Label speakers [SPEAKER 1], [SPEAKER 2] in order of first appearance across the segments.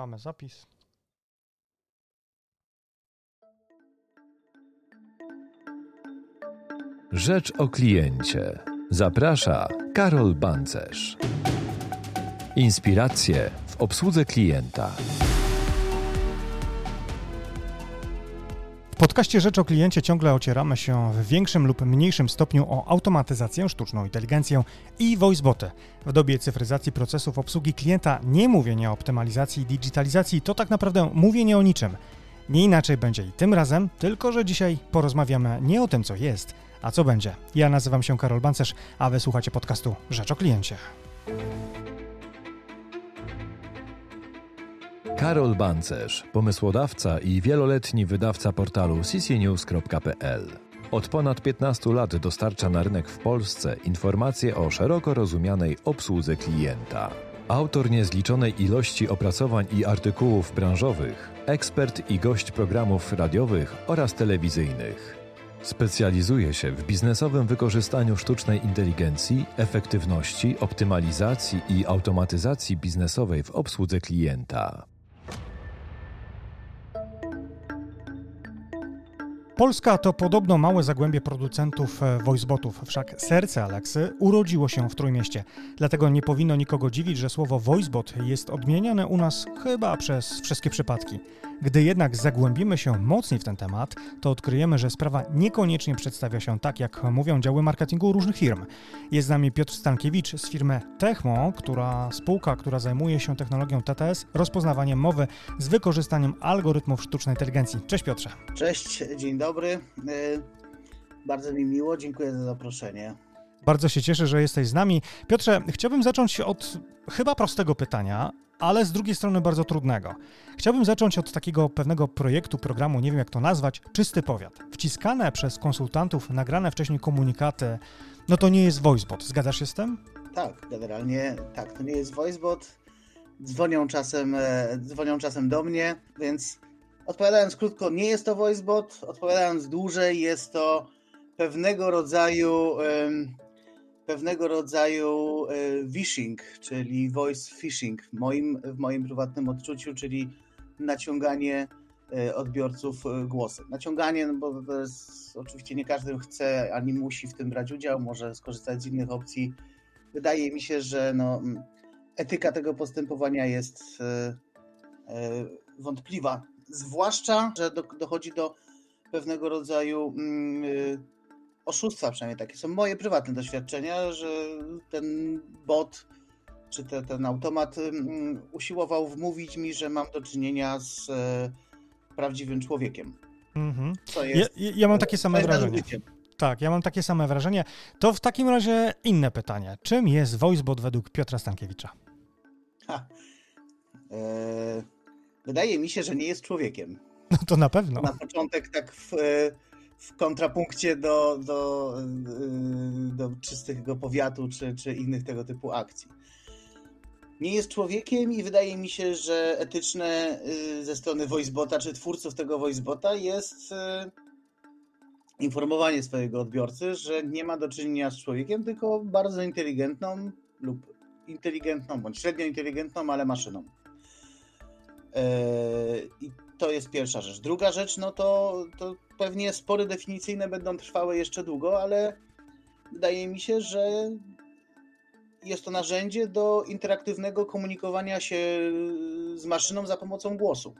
[SPEAKER 1] Mamy zapis.
[SPEAKER 2] Rzecz o kliencie. Zaprasza Karol Bancerz. Inspiracje w obsłudze klienta.
[SPEAKER 1] Podcaście Rzecz o kliencie ciągle ocieramy się w większym lub mniejszym stopniu o automatyzację, sztuczną inteligencję i voiceboty. W dobie cyfryzacji procesów obsługi klienta nie mówienie o optymalizacji i digitalizacji to tak naprawdę mówienie o niczym. Nie inaczej będzie i tym razem, tylko że dzisiaj porozmawiamy nie o tym, co jest, a co będzie. Ja nazywam się Karol Bancerz, a wysłuchacie podcastu Rzecz o kliencie.
[SPEAKER 2] Karol Bancerz, pomysłodawca i wieloletni wydawca portalu ccnews.pl. Od ponad 15 lat dostarcza na rynek w Polsce informacje o szeroko rozumianej obsłudze klienta. Autor niezliczonej ilości opracowań i artykułów branżowych, ekspert i gość programów radiowych oraz telewizyjnych. Specjalizuje się w biznesowym wykorzystaniu sztucznej inteligencji, efektywności, optymalizacji i automatyzacji biznesowej w obsłudze klienta.
[SPEAKER 1] Polska to podobno małe zagłębie producentów e, voicebotów, wszak serce Aleksy urodziło się w Trójmieście. Dlatego nie powinno nikogo dziwić, że słowo voicebot jest odmieniane u nas chyba przez wszystkie przypadki. Gdy jednak zagłębimy się mocniej w ten temat, to odkryjemy, że sprawa niekoniecznie przedstawia się tak, jak mówią działy marketingu różnych firm. Jest z nami Piotr Stankiewicz z firmy Techmo, która spółka, która zajmuje się technologią TTS, rozpoznawaniem mowy z wykorzystaniem algorytmów sztucznej inteligencji. Cześć Piotrze.
[SPEAKER 3] Cześć, dzień dobry. Y, bardzo mi miło, dziękuję za zaproszenie.
[SPEAKER 1] Bardzo się cieszę, że jesteś z nami. Piotrze, chciałbym zacząć od chyba prostego pytania, ale z drugiej strony bardzo trudnego. Chciałbym zacząć od takiego pewnego projektu, programu, nie wiem jak to nazwać, Czysty Powiat. Wciskane przez konsultantów, nagrane wcześniej komunikaty, no to nie jest voicebot. Zgadzasz się z tym?
[SPEAKER 3] Tak, generalnie tak, to nie jest voicebot. Dzwonią czasem, e, dzwonią czasem do mnie, więc odpowiadając krótko, nie jest to voicebot. Odpowiadając dłużej, jest to pewnego rodzaju pewnego rodzaju phishing, czyli voice phishing w moim, w moim prywatnym odczuciu, czyli naciąganie e, odbiorców e, głosem. Naciąganie, no bo to jest, oczywiście nie każdy chce ani musi w tym brać udział, może skorzystać z innych opcji. Wydaje mi się, że no, etyka tego postępowania jest e, wątpliwa, zwłaszcza, że do, dochodzi do pewnego rodzaju oszustwa, przynajmniej takie są moje prywatne doświadczenia, że ten bot czy te, ten automat um, usiłował wmówić mi, że mam do czynienia z e, prawdziwym człowiekiem. Mhm.
[SPEAKER 1] Co jest, ja, ja mam takie same wrażenie. Tak, ja mam takie same wrażenie. To w takim razie inne pytanie. Czym jest VoiceBot według Piotra Stankiewicza? Ha.
[SPEAKER 3] E, wydaje mi się, że nie jest człowiekiem.
[SPEAKER 1] No to na pewno.
[SPEAKER 3] Na początek tak w, w kontrapunkcie do, do, y, do czystego powiatu czy, czy innych tego typu akcji. Nie jest człowiekiem i wydaje mi się, że etyczne y, ze strony voicebota czy twórców tego voicebota jest y, informowanie swojego odbiorcy, że nie ma do czynienia z człowiekiem, tylko bardzo inteligentną lub inteligentną, bądź średnio inteligentną, ale maszyną. I to jest pierwsza rzecz. Druga rzecz, no to, to pewnie spory definicyjne będą trwały jeszcze długo, ale wydaje mi się, że jest to narzędzie do interaktywnego komunikowania się z maszyną za pomocą głosu,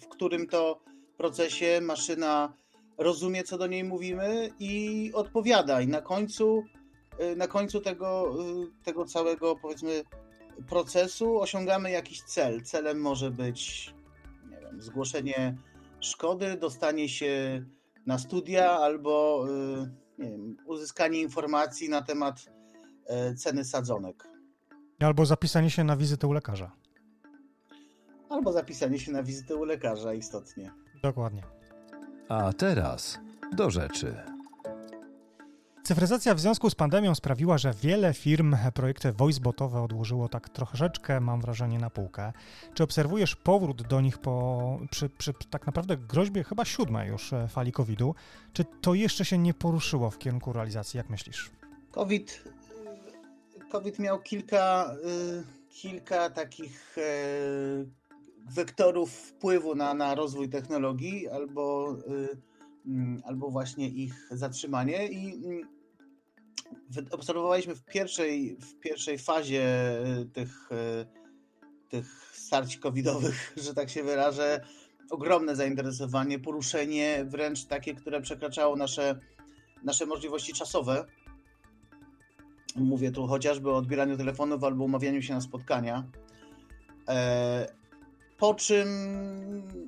[SPEAKER 3] w którym to procesie maszyna rozumie, co do niej mówimy i odpowiada. I na końcu, na końcu tego, tego całego, powiedzmy, procesu osiągamy jakiś cel. Celem może być nie wiem, zgłoszenie szkody, dostanie się na studia albo y, nie wiem, uzyskanie informacji na temat e, ceny sadzonek.
[SPEAKER 1] Albo zapisanie się na wizytę u lekarza.
[SPEAKER 3] Albo zapisanie się na wizytę u lekarza, istotnie.
[SPEAKER 1] Dokładnie.
[SPEAKER 2] A teraz do rzeczy.
[SPEAKER 1] Cyfryzacja w związku z pandemią sprawiła, że wiele firm projekty voicebotowe odłożyło tak troszeczkę, mam wrażenie, na półkę. Czy obserwujesz powrót do nich po, przy, przy tak naprawdę groźbie chyba siódmej już e, fali COVID-u? Czy to jeszcze się nie poruszyło w kierunku realizacji? Jak myślisz?
[SPEAKER 3] COVID, COVID miał kilka, y, kilka takich e, wektorów wpływu na, na rozwój technologii albo, mm, albo właśnie ich zatrzymanie i mm, obserwowaliśmy w pierwszej, w pierwszej fazie tych, tych starć covidowych, że tak się wyrażę, ogromne zainteresowanie, poruszenie wręcz takie, które przekraczało nasze, nasze możliwości czasowe. Mówię tu chociażby o odbieraniu telefonów albo umawianiu się na spotkania. E, po czym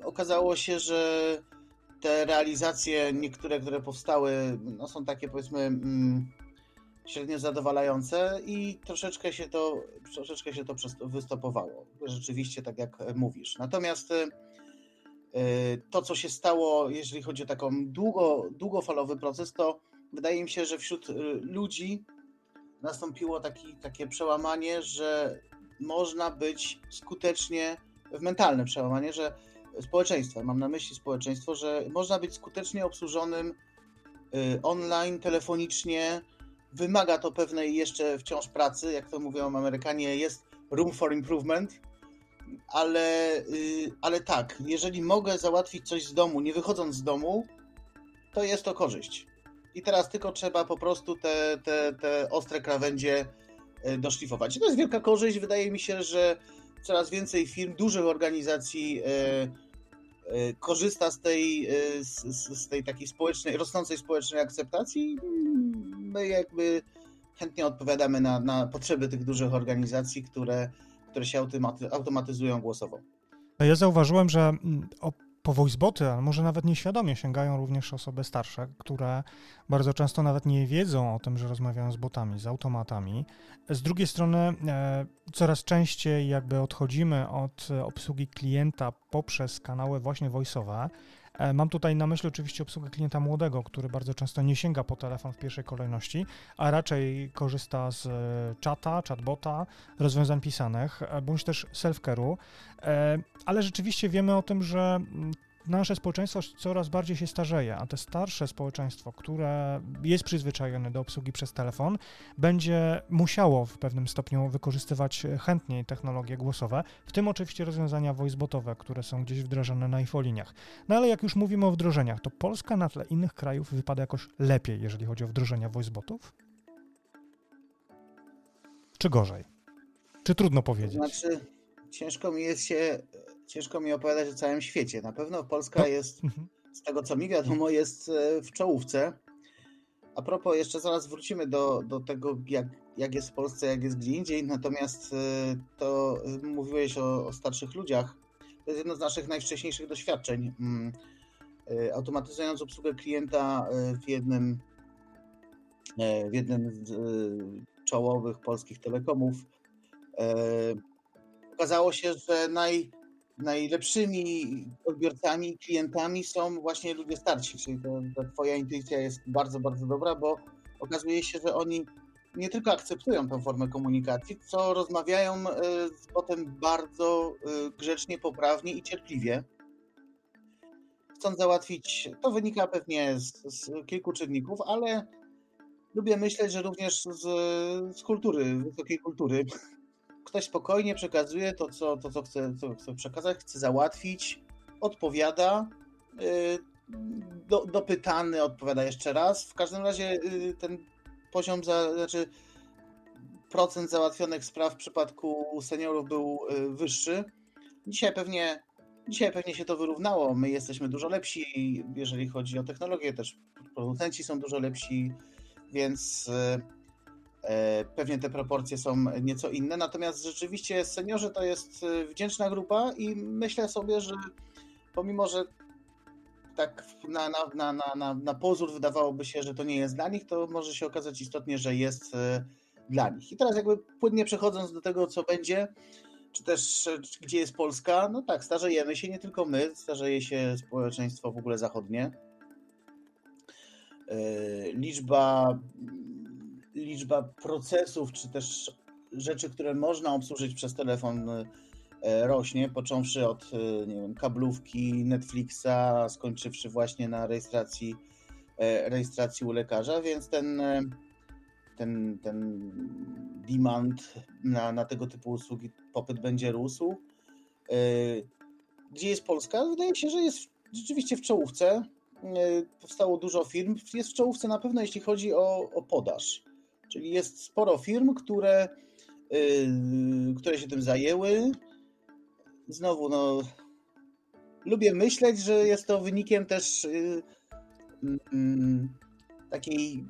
[SPEAKER 3] okazało się, że te realizacje, niektóre, które powstały, no są takie powiedzmy mm, średnio zadowalające i troszeczkę się to, troszeczkę się to wystopowało. Rzeczywiście, tak jak mówisz. Natomiast e, to, co się stało, jeżeli chodzi o taką długo, długofalowy proces, to wydaje mi się, że wśród e, ludzi nastąpiło taki, takie przełamanie, że można być skutecznie, w mentalne przełamanie, że społeczeństwa, mam na myśli społeczeństwo, że można być skutecznie obsłużonym y, online, telefonicznie. Wymaga to pewnej jeszcze wciąż pracy, jak to mówią Amerykanie, jest room for improvement, ale, y, ale tak, jeżeli mogę załatwić coś z domu, nie wychodząc z domu, to jest to korzyść. I teraz tylko trzeba po prostu te, te, te ostre krawędzie e, doszlifować. To jest wielka korzyść. Wydaje mi się, że coraz więcej firm, dużych organizacji e, korzysta z tej, z, z tej takiej społecznej, rosnącej społecznej akceptacji. My jakby chętnie odpowiadamy na, na potrzeby tych dużych organizacji, które, które się automatyzują głosowo.
[SPEAKER 1] Ja zauważyłem, że mm, po voiceboty, ale może nawet nieświadomie sięgają również osoby starsze, które bardzo często nawet nie wiedzą o tym, że rozmawiają z botami, z automatami. Z drugiej strony e, coraz częściej jakby odchodzimy od obsługi klienta poprzez kanały właśnie voiceowe, mam tutaj na myśli oczywiście obsługę klienta młodego, który bardzo często nie sięga po telefon w pierwszej kolejności, a raczej korzysta z e, czata, chatbota, rozwiązań pisanych, e, bądź też self-care'u, ale rzeczywiście wiemy o tym, że mm, nasze społeczeństwo coraz bardziej się starzeje, a te starsze społeczeństwo, które jest przyzwyczajone do obsługi przez telefon, będzie musiało w pewnym stopniu wykorzystywać chętniej technologie głosowe, w tym oczywiście rozwiązania voicebotowe, które są gdzieś wdrażane na infoliniach. No ale jak już mówimy o wdrożeniach, to Polska na tle innych krajów wypada jakoś lepiej, jeżeli chodzi o wdrożenia voicebotów? Czy gorzej? Czy trudno powiedzieć?
[SPEAKER 3] Znaczy, ciężko mi jest się ciężko mi opowiadać o całym świecie. Na pewno Polska no. jest, mhm. z tego co mi wiadomo, jest e, w czołówce. A propos, jeszcze zaraz wrócimy do, do tego, jak, jak jest w Polsce, jak jest gdzie indziej. Natomiast e, to e, mówiłeś o, o starszych ludziach. To jest jedno z naszych najwcześniejszych doświadczeń. Mm, automatyzując obsługę klienta w jednym, w jednym z czołowych polskich telekomów, okazało się, że naj, najlepszymi odbiorcami, klientami są właśnie ludzie starsi, czyli to, to Twoja intuicja jest bardzo, bardzo dobra, bo okazuje się, że oni nie tylko akceptują tę formę komunikacji, co rozmawiają e, z potem bardzo e, grzecznie, poprawnie i cierpliwie. Chcąc załatwić, to wynika pewnie z, z kilku czynników, ale lubię myśleć, że również z, z kultury, wysokiej kultury, ktoś spokojnie przekazuje to, co, to, co, chce, co chce przekazać, chce załatwić, odpowiada, y, do, dopytany odpowiada jeszcze raz. W każdym razie y, ten poziom, za, znaczy procent załatwionych spraw w przypadku seniorów był y, wyższy. Dzisiaj pewnie, dzisiaj pewnie się to wyrównało. My jesteśmy dużo lepsi, jeżeli chodzi o technologię, też producenci są dużo lepsi, więc pewnie te proporcje są nieco inne, natomiast rzeczywiście seniorzy to jest e, wdzięczna grupa i myślę sobie, że pomimo, że tak na, na, na, na, na pozór wydawałoby się, że to nie jest dla nich, to może się okazać istotnie, że jest e, dla nich. I teraz jakby płynnie przechodząc do tego, co będzie, czy też gdzie jest Polska, no tak, starzejemy się, nie tylko my, starzeje się społeczeństwo w ogóle zachodnie. Liczba liczba procesów, czy też rzeczy, które można obsłużyć przez telefon e, rośnie, począwszy od e, nie wiem, kablówki, Netflixa, skończywszy właśnie na rejestracji, e, rejestracji u lekarza, więc ten, ten, ten demand na, na tego typu usługi, popyt będzie rósł. gdzie jest Polska? Wydaje się, że jest rzeczywiście w czołówce. Powstało dużo firm. Jest w czołówce na pewno, jeśli chodzi o, o podaż. Czyli jest sporo firm, które, yy, które się tym zajęły. Znowu, no, lubię myśleć, że jest to wynikiem też yy, yy, takiej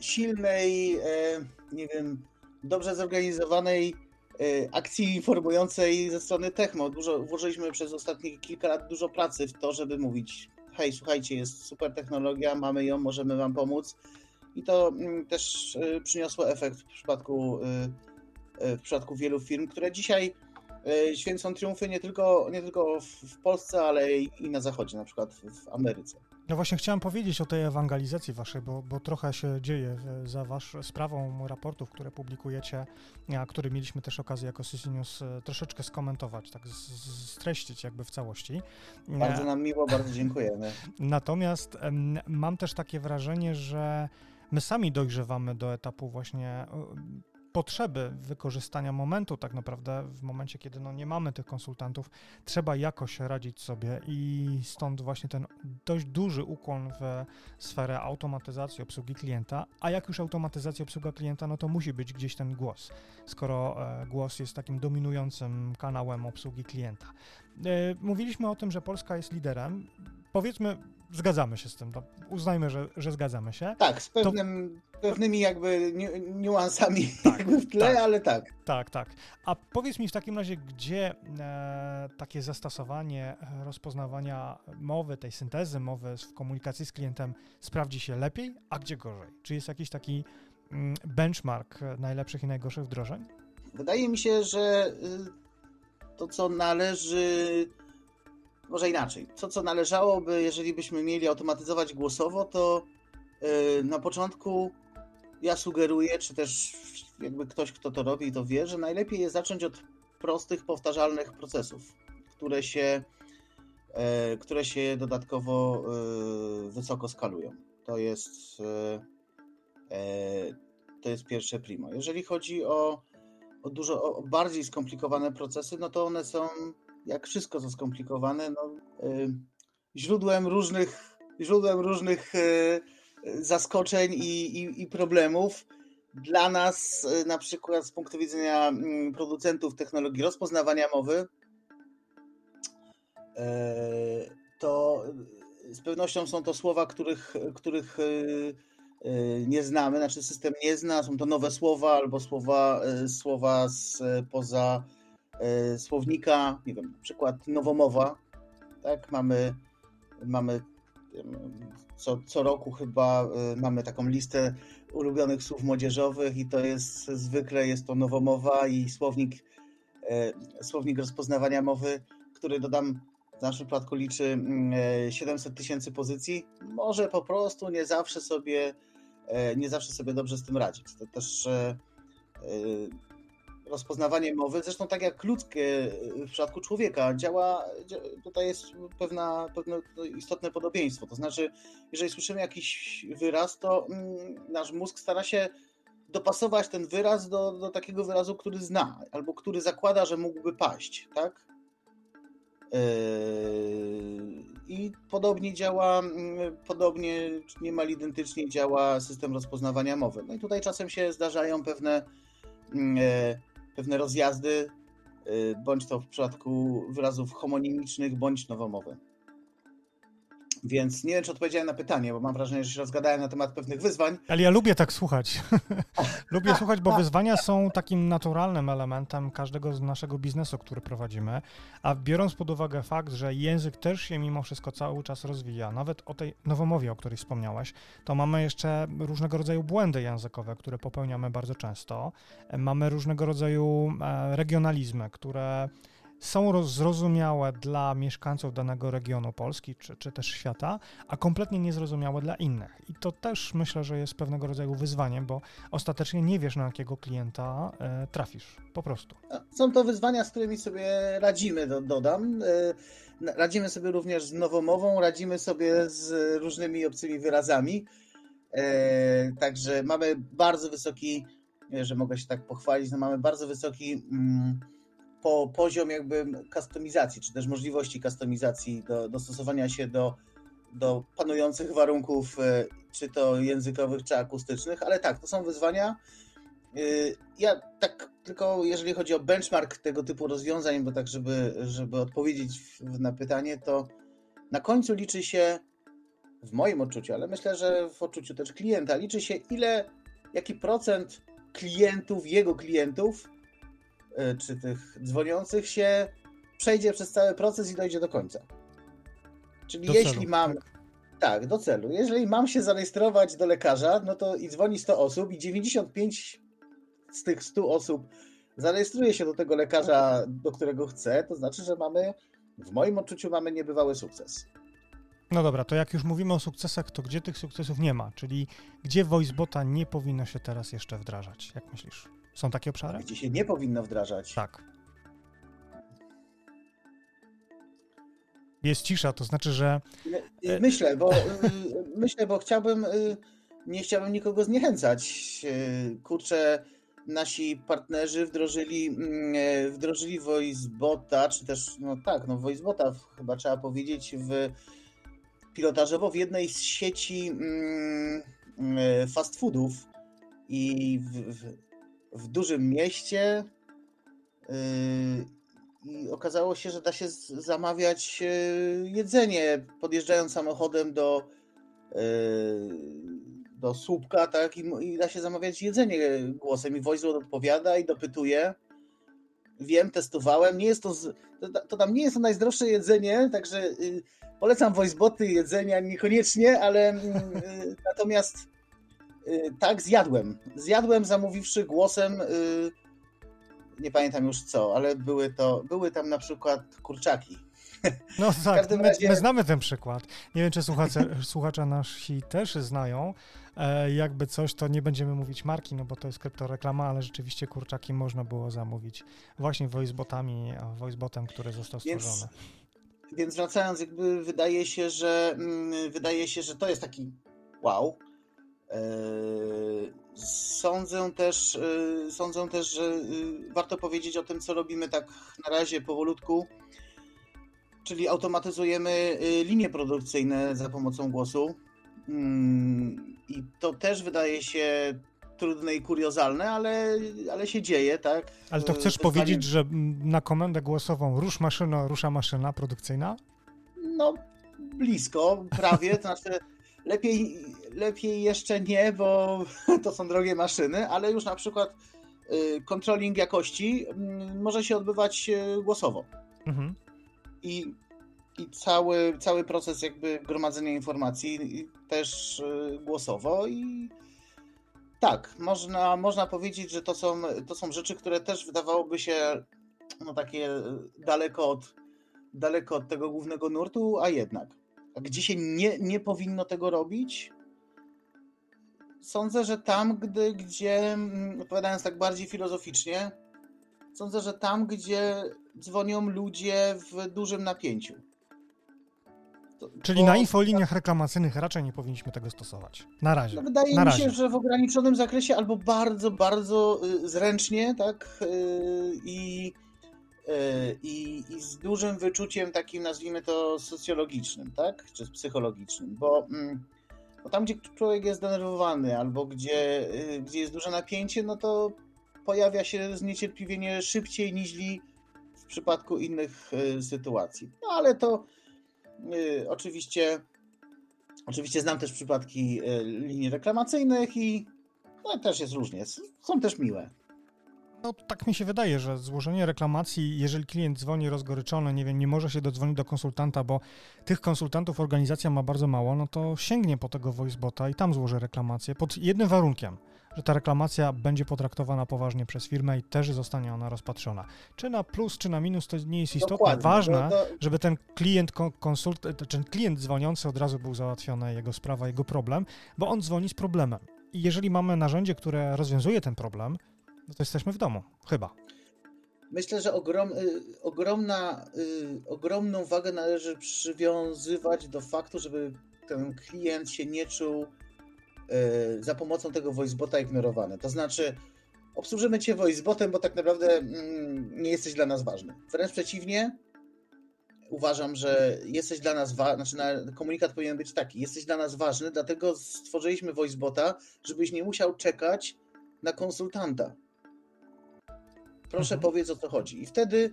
[SPEAKER 3] silnej, e, nie wiem, dobrze zorganizowanej e, akcji informującej ze strony Techmo. Dużo, włożyliśmy przez ostatnie kilka lat dużo pracy w to, żeby mówić hej, słuchajcie, jest super technologia, mamy ją, możemy wam pomóc. I to mm, też e, przyniosło efekt w przypadku, w przypadku wielu firm, które dzisiaj święcą triumfy nie tylko, nie tylko w Polsce, ale i na zachodzie, na przykład w Ameryce.
[SPEAKER 1] No właśnie chciałem powiedzieć o tej ewangelizacji waszej, bo, bo trochę się dzieje za wasz sprawą raportów, które publikujecie, a które mieliśmy też okazję jako CC News e, troszeczkę skomentować, tak streścić jakby w całości.
[SPEAKER 3] Bardzo nam miło, bardzo dziękujemy.
[SPEAKER 1] Natomiast mam też takie wrażenie, że my sami dojrzewamy do etapu właśnie potrzeby wykorzystania momentu, tak naprawdę w momencie, kiedy no nie mamy tych konsultantów, trzeba jakoś radzić sobie i stąd właśnie ten dość duży ukłon w sferę automatyzacji obsługi klienta, a jak już automatyzacja obsługa klienta, no to musi być gdzieś ten głos, skoro e, głos jest takim dominującym kanałem obsługi klienta. E, mówiliśmy o tym, że Polska jest liderem. Powiedzmy, zgadzamy się z tym. Uznajmy, że, że zgadzamy się.
[SPEAKER 3] Tak, z pewnym, to... pewnymi jakby niuansami tak, jakby w tle, tak, ale tak.
[SPEAKER 1] Tak, tak. A powiedz mi w takim razie, gdzie e, takie zastosowanie e, rozpoznawania mowy, tej syntezy mowy w komunikacji z klientem sprawdzi się lepiej, a gdzie gorzej? Czy jest jakiś taki mm, benchmark najlepszych i najgorszych wdrożeń?
[SPEAKER 3] Wydaje mi się, że y, to, co należy może inaczej. To, co należałoby, jeżeli byśmy mieli automatyzować głosowo, to yy, na początku ja sugeruję, czy też jakby ktoś, kto to robi, to wie, że najlepiej jest zacząć od prostych, powtarzalnych procesów, które się, yy, które się dodatkowo yy, wysoko skalują. To jest, to jest pierwsze primo. Jeżeli chodzi o, o dużo o bardziej skomplikowane procesy, no to one są jak wszystko co skomplikowane, no, y, źródłem różnych, źródłem różnych y, zaskoczeń i, i, i problemów. Dla nas, y, na przykład z punktu widzenia mm, producentów technologii rozpoznawania mowy, to z pewnością są to słowa, których, których nie znamy, znaczy system nie zna, są to nowe słowa albo słowa, słowa z poza E, słownika, nie wiem, na przykład nowomowa, tak, mamy, mamy co, co roku chyba e, mamy taką listę ulubionych słów młodzieżowych i to jest zwykle jest to nowomowa i słownik, e, słownik rozpoznawania mowy, który dodam w naszym przypadku liczy 700 mm, tysięcy pozycji, może po prostu nie zawsze sobie nie zawsze sobie dobrze z tym radzić. To też rozpoznawanie mowy, zresztą tak jak ludzkie w przypadku człowieka, działa, tutaj jest pewna, pewne istotne podobieństwo. To znaczy, jeżeli słyszymy jakiś wyraz, to mm, nasz mózg stara się dopasować ten wyraz do, do takiego wyrazu, który zna, albo który zakłada, że mógłby paść, tak? Yy, I podobnie działa, mm, podobnie, niemal identycznie działa system rozpoznawania mowy. No i tutaj czasem się zdarzają pewne mm, pewne rozjazdy, y, bądź to w przypadku wyrazów homonimicznych, bądź nowomowy. Więc nie wiem, czy odpowiedziałem na pytanie, bo mam wrażenie, że się rozgadałem na temat pewnych wyzwań.
[SPEAKER 1] Ale ja lubię tak słuchać. lubię słuchać, bo wyzwania są takim naturalnym elementem każdego z naszego biznesu, który prowadzimy. A biorąc pod uwagę fakt, że język też się mimo wszystko cały czas rozwija, nawet o tej nowomowie, o której wspomniałeś, to mamy jeszcze różnego rodzaju błędy językowe, które popełniamy bardzo często. Mamy różnego rodzaju e, regionalizmy, które są zrozumiałe dla mieszkańców danego regionu Polski czy, czy też świata, a kompletnie niezrozumiałe dla innych. I to też myślę, że jest pewnego rodzaju wyzwaniem, bo ostatecznie nie wiesz, na jakiego klienta e, trafisz. Po prostu.
[SPEAKER 3] Są to wyzwania, z którymi sobie radzimy, do, dodam. E, radzimy sobie również z nowomową, radzimy sobie z różnymi obcymi wyrazami. E, także mamy bardzo wysoki, że mogę się tak pochwalić, no mamy bardzo wysoki. Mm, po poziom jakby kustomizacji, czy też możliwości kustomizacji, do, dostosowania się do, do panujących warunków, e, czy to językowych, czy akustycznych, ale tak, to są wyzwania. E, ja tak tylko jeżeli chodzi o benchmark tego typu rozwiązań, bo tak, żeby, żeby odpowiedzieć na pytanie, to na końcu liczy się, w moim odczuciu, ale myślę, że w odczuciu też klienta, liczy się ile, jaki procent klientów, jego klientów, czy tych dzwoniących się, przejdzie przez cały proces i dojdzie do końca. Czyli do jeśli celu, mam. Tak? do celu. Jeżeli mam się zarejestrować do lekarza, no to i dzwoni 100 osób, i 95 z tych 100 osób zarejestruje się do tego lekarza, do którego chce, to znaczy, że mamy, w moim odczuciu, mamy niebywały sukces.
[SPEAKER 1] No dobra, to jak już mówimy o sukcesach, to gdzie tych sukcesów nie ma? Czyli gdzie VoiceBota nie powinno się teraz jeszcze wdrażać? Jak myślisz? Są takie obszary?
[SPEAKER 3] Gdzie się nie powinno wdrażać?
[SPEAKER 1] Tak. Jest cisza, to znaczy, że.
[SPEAKER 3] E, myślę, bo myślę, bo chciałbym. Nie chciałbym nikogo zniechęcać. Kurczę, nasi partnerzy wdrożyli, mm, e, wdrożyli VoiceBota, czy też, no tak, no VoiceBota chyba trzeba powiedzieć w pilotażowo w jednej z sieci mm, e, fast foodów i w, w, w dużym mieście yy, i okazało się, że da się zamawiać jedzenie podjeżdżając samochodem do do słupka, tak, i, i da się zamawiać jedzenie głosem i voice odpowiada i dopytuje. Wiem, testowałem, nie jest to, z, to, to, tam nie jest to najzdrowsze jedzenie, także polecam voiceboty jedzenia niekoniecznie, ale y, natomiast tak, zjadłem. Zjadłem zamówiwszy głosem y, nie pamiętam już co, ale były to, były tam na przykład kurczaki
[SPEAKER 1] no tak, my, razie... my, znamy ten przykład. Nie wiem, czy słuchacze, słuchacze nasi też znają. E, jakby coś, to nie będziemy mówić marki, no bo to jest kryptoreklama, ale rzeczywiście kurczaki można było zamówić właśnie voicebotami, voicebotem, który został stworzony.
[SPEAKER 3] Więc, więc wracając, jakby wydaje się, że mm, wydaje się, że to jest taki wow. E, sądzę też, e, sądzę też, że y, warto powiedzieć o tym, co robimy tak na razie powolutku czyli automatyzujemy linie produkcyjne za pomocą głosu. Mm, I to też wydaje się trudne i kuriozalne, ale, ale się dzieje, tak?
[SPEAKER 1] Ale to chcesz powiedzieć, że na komendę głosową rusz maszyna, rusza maszyna produkcyjna?
[SPEAKER 3] No, blisko, prawie. To znaczy, lepiej, lepiej jeszcze nie, bo to są drogie maszyny, ale już na przykład y, controlling jakości mm, może się odbywać y, głosowo. Mhm i, i cały, cały proces jakby gromadzenia informacji też y, głosowo i tak, można, można powiedzieć, że to są, to są rzeczy, które też wydawałoby się no takie daleko od, daleko od tego głównego nurtu, a jednak. Gdzie się nie, nie powinno tego robić? Sądzę, że tam, gdy, gdzie, mm, odpowiadając tak bardziej filozoficznie, sądzę, że tam, gdzie dzwonią ludzie w dużym napięciu.
[SPEAKER 1] To, Czyli bo... na infoliniach reklamacyjnych raczej nie powinniśmy tego stosować. Na razie. No
[SPEAKER 3] wydaje
[SPEAKER 1] na
[SPEAKER 3] mi
[SPEAKER 1] razie.
[SPEAKER 3] się, że w ograniczonym zakresie albo bardzo, bardzo y, zręcznie, tak? Y, I, y, i, i z dużym wyczuciem takim, nazwijmy to, socjologicznym, tak? Czy psychologicznym, bo, mm, bo tam, gdzie człowiek jest zdenerwowany albo gdzie, gdzie jest duże napięcie, no to pojawia się zniecierpliwienie szybciej niż w przypadku innych e, sytuacji. No ale to y, oczywiście oczywiście znam też przypadki y, linii reklamacyjnych i no, też jest różnie. Są też miłe.
[SPEAKER 1] No tak mi się wydaje, że złożenie reklamacji, jeżeli klient dzwoni rozgoryczony, nie wiem, nie może się dodzwonić do konsultanta, bo tych konsultantów organizacja ma bardzo mało, no to sięgnie po tego voicebota i tam złoży reklamację pod jednym warunkiem – że ta reklamacja będzie potraktowana poważnie przez firmę i też zostanie ona rozpatrzona. Czy na plus, czy na minus, to nie jest istotne. Dokładnie, Ważne, to... żeby ten klient konsult, ten klient dzwoniący od razu był załatwiony, jego sprawa, jego problem, bo on dzwoni z problemem. I jeżeli mamy narzędzie, które rozwiązuje ten problem, no to jesteśmy w domu, chyba.
[SPEAKER 3] Myślę, że ogrom, y, ogromna, y, ogromną wagę należy przywiązywać do faktu, żeby ten klient się nie czuł Y, za pomocą tego voicebota ignorowane. To znaczy, obsłużymy cię voicebotem, bo tak naprawdę mm, nie jesteś dla nas ważny. Wręcz przeciwnie, uważam, że jesteś dla nas ważny, znaczy komunikat powinien być taki, jesteś dla nas ważny, dlatego stworzyliśmy voicebota, żebyś nie musiał czekać na konsultanta. Proszę mhm. powiedz o co chodzi. I wtedy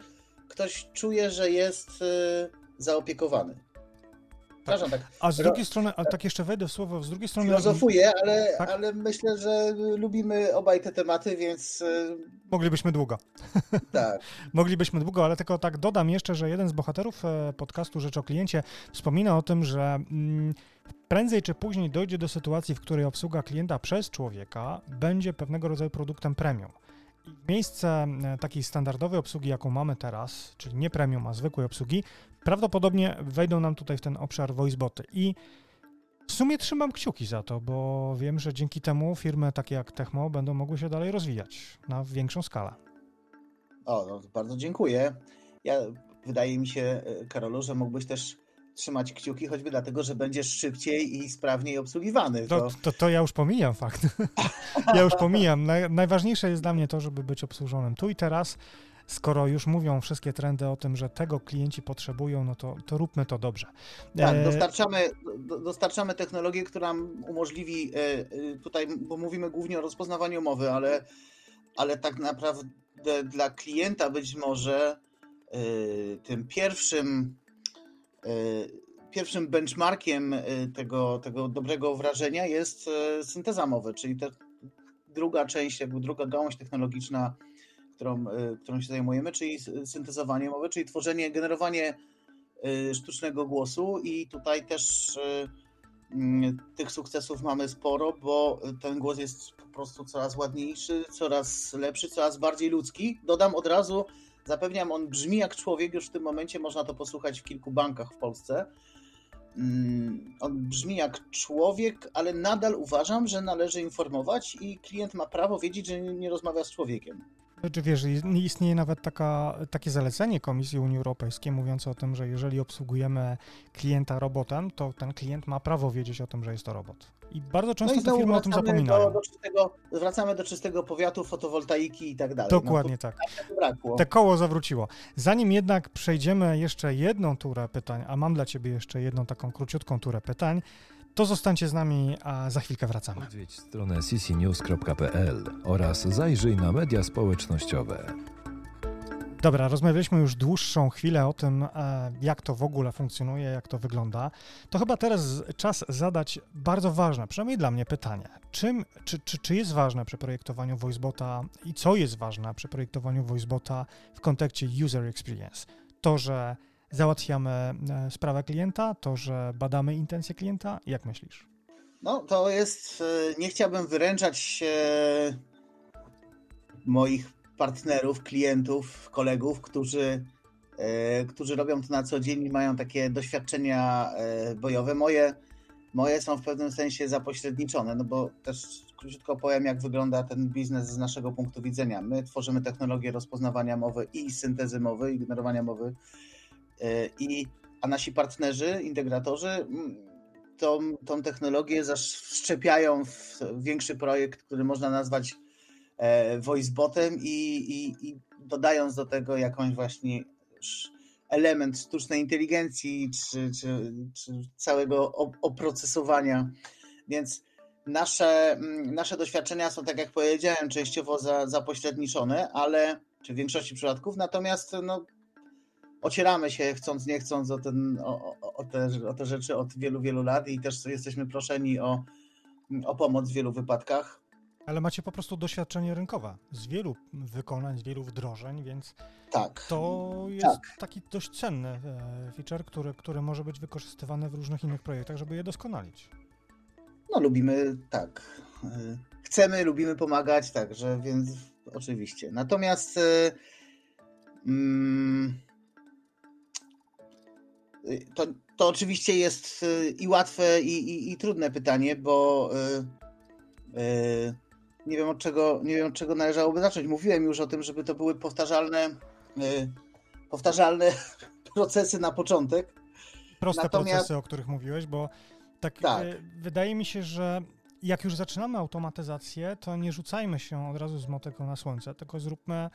[SPEAKER 3] ktoś czuje, że jest y, zaopiekowany.
[SPEAKER 1] Przepraszam, tak. A z drugiej strony, a tak jeszcze wejdę w słowo, z drugiej strony...
[SPEAKER 3] Filozofuję, ale, tak? ale myślę, że lubimy obaj te tematy, więc... Y,
[SPEAKER 1] Moglibyśmy długo.
[SPEAKER 3] Tak.
[SPEAKER 1] Moglibyśmy długo, ale tylko tak dodam jeszcze, że jeden z bohaterów e, podcastu Rzecz o Kliencie wspomina o tym, że mm, prędzej czy później dojdzie do sytuacji, w której obsługa klienta przez człowieka będzie pewnego rodzaju produktem premium. Miejsce e, takiej standardowej obsługi, jaką mamy teraz, czyli nie premium, a zwykłej obsługi, prawdopodobnie wejdą nam tutaj w ten obszar voiceboty. I w sumie trzymam kciuki za to, bo wiem, że dzięki temu firmy takie jak Techmo będą mogły się dalej rozwijać na większą skalę.
[SPEAKER 3] O, no, bardzo dziękuję. Ja, wydaje mi się, e, Karolu, że mógłbyś też trzymać kciuki, choćby dlatego, że będziesz szybciej i sprawniej obsługiwany.
[SPEAKER 1] To, to, to, to ja już pomijam fakt. ja już pomijam. Naj, najważniejsze jest dla mnie to, żeby być obsłużonym tu i teraz. Skoro już mówią wszystkie trendy o tym, że tego klienci potrzebują, no to, to róbmy to dobrze.
[SPEAKER 3] Tak, e, dostarczamy, dostarczamy technologię, która umożliwi, e, e, tutaj, bo mówimy głównie o rozpoznawaniu mowy, ale, ale tak naprawdę dla klienta być może tym pierwszym pierwszym benchmarkiem y, tego, tego dobrego wrażenia jest y, synteza mowy, czyli ta druga część, jakby druga gałąź technologiczna, którą, którą się zajmujemy, czyli syntezowanie mowy, czyli tworzenie, generowanie sztucznego głosu i tutaj też mm, tych sukcesów mamy sporo, bo ten głos jest po prostu coraz ładniejszy, coraz lepszy, coraz bardziej ludzki. Dodam od razu, Zapewniam, on brzmi jak człowiek, już w tym momencie można to posłuchać w kilku bankach w Polsce. Mm, on brzmi jak człowiek, ale nadal uważam, że należy informować i klient ma prawo wiedzieć, że nie rozmawia z człowiekiem.
[SPEAKER 1] Czy wiesz, istnieje nawet taka, takie zalecenie Komisji Unii Europejskiej mówiące o tym, że jeżeli obsługujemy klienta robotem, to ten klient ma prawo wiedzieć o tym, że jest to robot. I bardzo często no i te firmy o tym zapominają.
[SPEAKER 3] Do, do czystego, wracamy do czystego powiatu, fotowoltaiki i tak dalej.
[SPEAKER 1] Dokładnie no, tak. Te koło zawróciło. Zanim jednak przejdziemy jeszcze jedną turę pytań, a mam dla Ciebie jeszcze jedną taką króciutką turę pytań, to zostańcie z nami, a za chwilkę wracamy.
[SPEAKER 2] Odwiedź stronę ccnews.pl oraz zajrzyj na media społecznościowe.
[SPEAKER 1] Dobra, rozmawialiśmy już dłuższą chwilę o tym, e, jak to w ogóle funkcjonuje, jak to wygląda. To chyba teraz czas zadać bardzo ważne, przynajmniej dla mnie, pytanie. Czym, czy, czy, czy jest ważne przy projektowaniu VoiceBota i co jest ważne przy projektowaniu VoiceBota w kontekście user experience? To, że załatwiamy e, sprawę klienta, to, że badamy intencje klienta? Jak myślisz?
[SPEAKER 3] No, to jest. E, nie chciałbym wyręczać moich partnerów, klientów, kolegów, którzy, e, którzy robią to na co dzień i mają takie doświadczenia bojowe. Moje, moje są w pewnym sensie zapośredniczone, no bo też króciutko powiem, jak wygląda ten biznes z naszego punktu widzenia. My tworzymy technologię rozpoznawania mowy i syntezy mowy, i generowania mowy i, a nasi partnerzy, integratorzy tą, tą technologię zaszczepiają w większy projekt, który można nazwać e, voicebotem i, i, i dodając do tego jakąś właśnie element sztucznej inteligencji czy, czy, czy całego oprocesowania. Więc nasze, nasze doświadczenia są, tak jak powiedziałem, częściowo za, zapośredniczone, ale czy w większości przypadków, natomiast no, ocieramy się chcąc, nie chcąc o, ten, o, o, te, o te rzeczy od wielu, wielu lat i też jesteśmy proszeni o, o pomoc w wielu wypadkach.
[SPEAKER 1] Ale macie po prostu doświadczenie rynkowe z wielu wykonań, z wielu wdrożeń, więc
[SPEAKER 3] tak.
[SPEAKER 1] to jest tak. taki dość cenny e, feature, który, który może być wykorzystywany w różnych innych projektach, żeby je doskonalić.
[SPEAKER 3] No lubimy, tak. E, chcemy, lubimy pomagać, także więc oczywiście. Natomiast e, mm, Y, to, to oczywiście jest y, i łatwe, i, i, i trudne pytanie, bo yy, nie wiem od czego, nie wiem od czego należałoby zacząć. Mówiłem już o tym, żeby to były powtarzalne, yy, powtarzalne procesy na początek.
[SPEAKER 1] Proste Natomiast... procesy, o których mówiłeś, bo tak, tak. Wydaje mi się, że jak już zaczynamy automatyzację, to nie rzucajmy się od razu z motyką na słońce, tylko zróbmy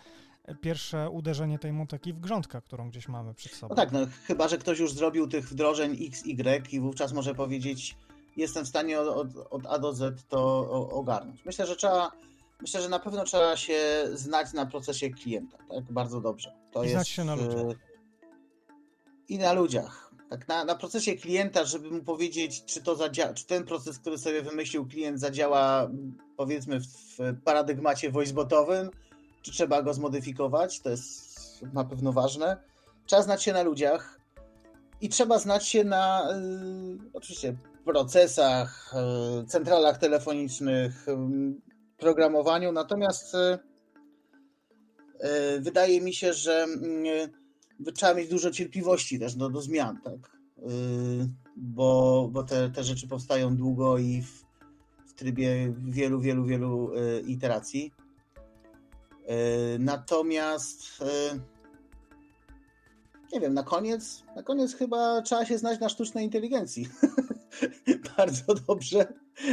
[SPEAKER 1] pierwsze uderzenie tej motyki w grządkę, którą gdzieś mamy przed sobą.
[SPEAKER 3] No tak, no, chyba że ktoś już zrobił tych wdrożeń X, Y i wówczas może powiedzieć, jestem w stanie od, od, od A do Z to ogarnąć. Myślę, że trzeba, myślę, że na pewno trzeba się znać na procesie klienta, tak, bardzo dobrze.
[SPEAKER 1] To I jest, znać się na ludziach. Y,
[SPEAKER 3] I na ludziach. Tak, na, na procesie klienta, żeby mu powiedzieć, czy, to zadziała, czy ten proces, który sobie wymyślił klient, zadziała powiedzmy w paradygmacie voicebotowym, czy trzeba go zmodyfikować, to jest na pewno ważne. Trzeba znać się na ludziach i trzeba znać się na y, oczywiście procesach, y, centralach telefonicznych, y, programowaniu, natomiast y, y, wydaje mi się, że y, trzeba mieć dużo cierpliwości też do, do zmian, tak? bo, bo te, te rzeczy powstają długo i w, w trybie wielu, wielu, wielu iteracji. E, natomiast e, nie wiem, na koniec, na koniec chyba trzeba się znać na sztucznej inteligencji. Bardzo dobrze,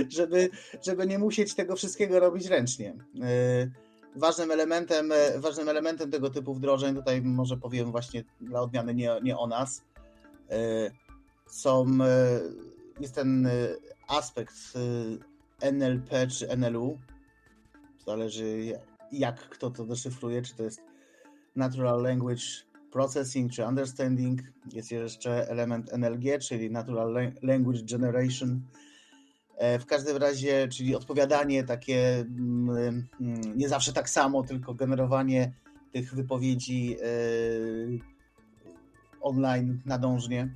[SPEAKER 3] żeby, żeby nie musieć tego wszystkiego robić ręcznie. E, ważnym elementem, ważnym elementem tego typu wdrożeń, tutaj może powiem właśnie dla odmiany nie, nie o nas, są, jest ten aspekt NLP czy NLU, zależy jak kto to deszyfruje, czy to jest Natural Language Processing czy Understanding. Jest jeszcze element NLG, czyli Natural Language Generation. E, w każdym razie, czyli odpowiadanie takie mm, mm, nie zawsze tak samo, tylko generowanie tych wypowiedzi e, online nadążnie.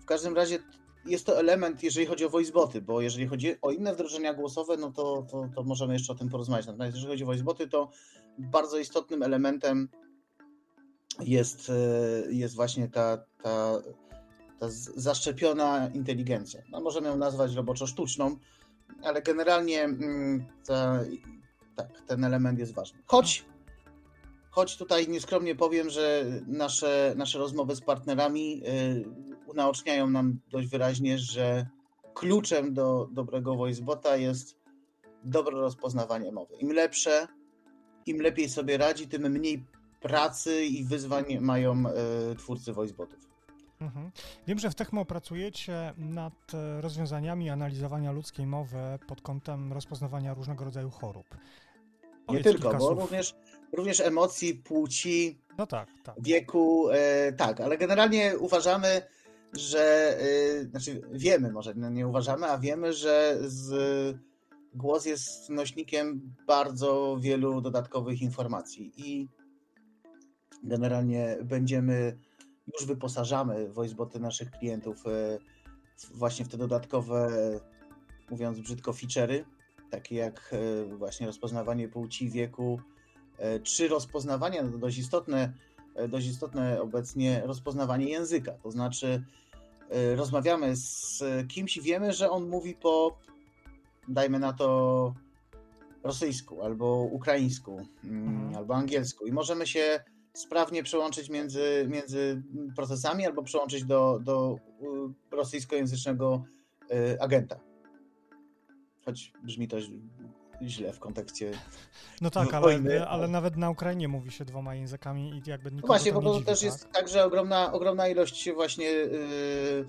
[SPEAKER 3] W każdym razie jest to element, jeżeli chodzi o voiceboty, bo jeżeli chodzi o inne wdrożenia głosowe, no to, to, to możemy jeszcze o tym porozmawiać. Natomiast jeżeli chodzi o voiceboty, to bardzo istotnym elementem jest, e, jest właśnie ta, ta, ta zaszczepiona inteligencja. No, możemy ją nazwać roboczo sztuczną, ale generalnie mm, ta, tak, ten element jest ważny. Choć, choć tutaj nieskromnie powiem, że nasze, nasze rozmowy z partnerami e, unaoczniają nam dość wyraźnie, że kluczem do dobrego voicebota jest dobre rozpoznawanie mowy. Im lepsze, im lepiej sobie radzi, tym mniej pracy i wyzwań mają y, twórcy voicebotów.
[SPEAKER 1] Mhm. Wiem, że w Techmo pracujecie nad e, rozwiązaniami analizowania ludzkiej mowy pod kątem rozpoznawania różnego rodzaju chorób.
[SPEAKER 3] Powiedz Nie tylko, bo również, również emocji, płci, no tak, tak. wieku, e, tak, ale generalnie uważamy, że, yy, znaczy wiemy, może nie uważamy, a wiemy, że z, głos jest nośnikiem bardzo wielu dodatkowych informacji i generalnie będziemy, już wyposażamy voiceboty naszych klientów yy, właśnie w te dodatkowe, mówiąc brzydko, feature'y, takie jak yy, właśnie rozpoznawanie płci, wieku, czy rozpoznawanie, no dość istotne, dość istotne obecnie rozpoznawanie języka, to znaczy Y, rozmawiamy z kimś i wiemy, że on mówi po, dajmy na to, rosyjsku, albo ukraińsku, mm, mhm. albo angielsku i możemy się sprawnie przełączyć między, między procesami albo przełączyć do, do y, rosyjskojęzycznego y, agenta. Choć brzmi to źle w kontekście.
[SPEAKER 1] No tak, ale, ale nawet na Ukrainie mówi się dwoma językami i jakby nikogo no
[SPEAKER 3] Właśnie,
[SPEAKER 1] to
[SPEAKER 3] bo
[SPEAKER 1] to
[SPEAKER 3] też
[SPEAKER 1] tak?
[SPEAKER 3] jest tak, że ogromna, ogromna ilość właśnie yy,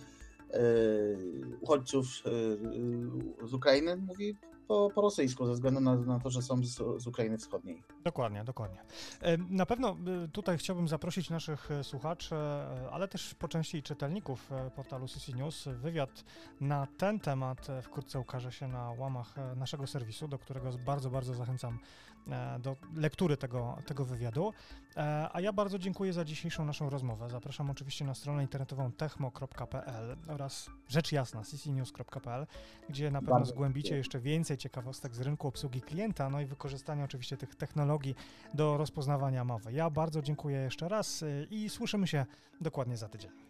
[SPEAKER 3] yy, uchodźców yy, z Ukrainy mówi po, po rosyjsku, ze względu na, na to, że są z, z, Ukrainy Wschodniej.
[SPEAKER 1] Dokładnie, dokładnie. E, na pewno e, tutaj chciałbym zaprosić naszych e, słuchaczy, ale też po części czytelników portalu CC News. Wywiad na ten temat wkrótce ukaże się na łamach naszego serwisu, do którego bardzo, bardzo zachęcam do lektury tego, tego wywiadu. A ja bardzo dziękuję za dzisiejszą naszą rozmowę. Zapraszam oczywiście na stronę internetową techmo.pl oraz rzecz jasna ccnews.pl, gdzie na pewno zgłębicie jeszcze więcej ciekawostek z rynku obsługi klienta, no i wykorzystania oczywiście tych technologii do rozpoznawania mowy. Ja bardzo dziękuję jeszcze raz y, i słyszymy się dokładnie za tydzień.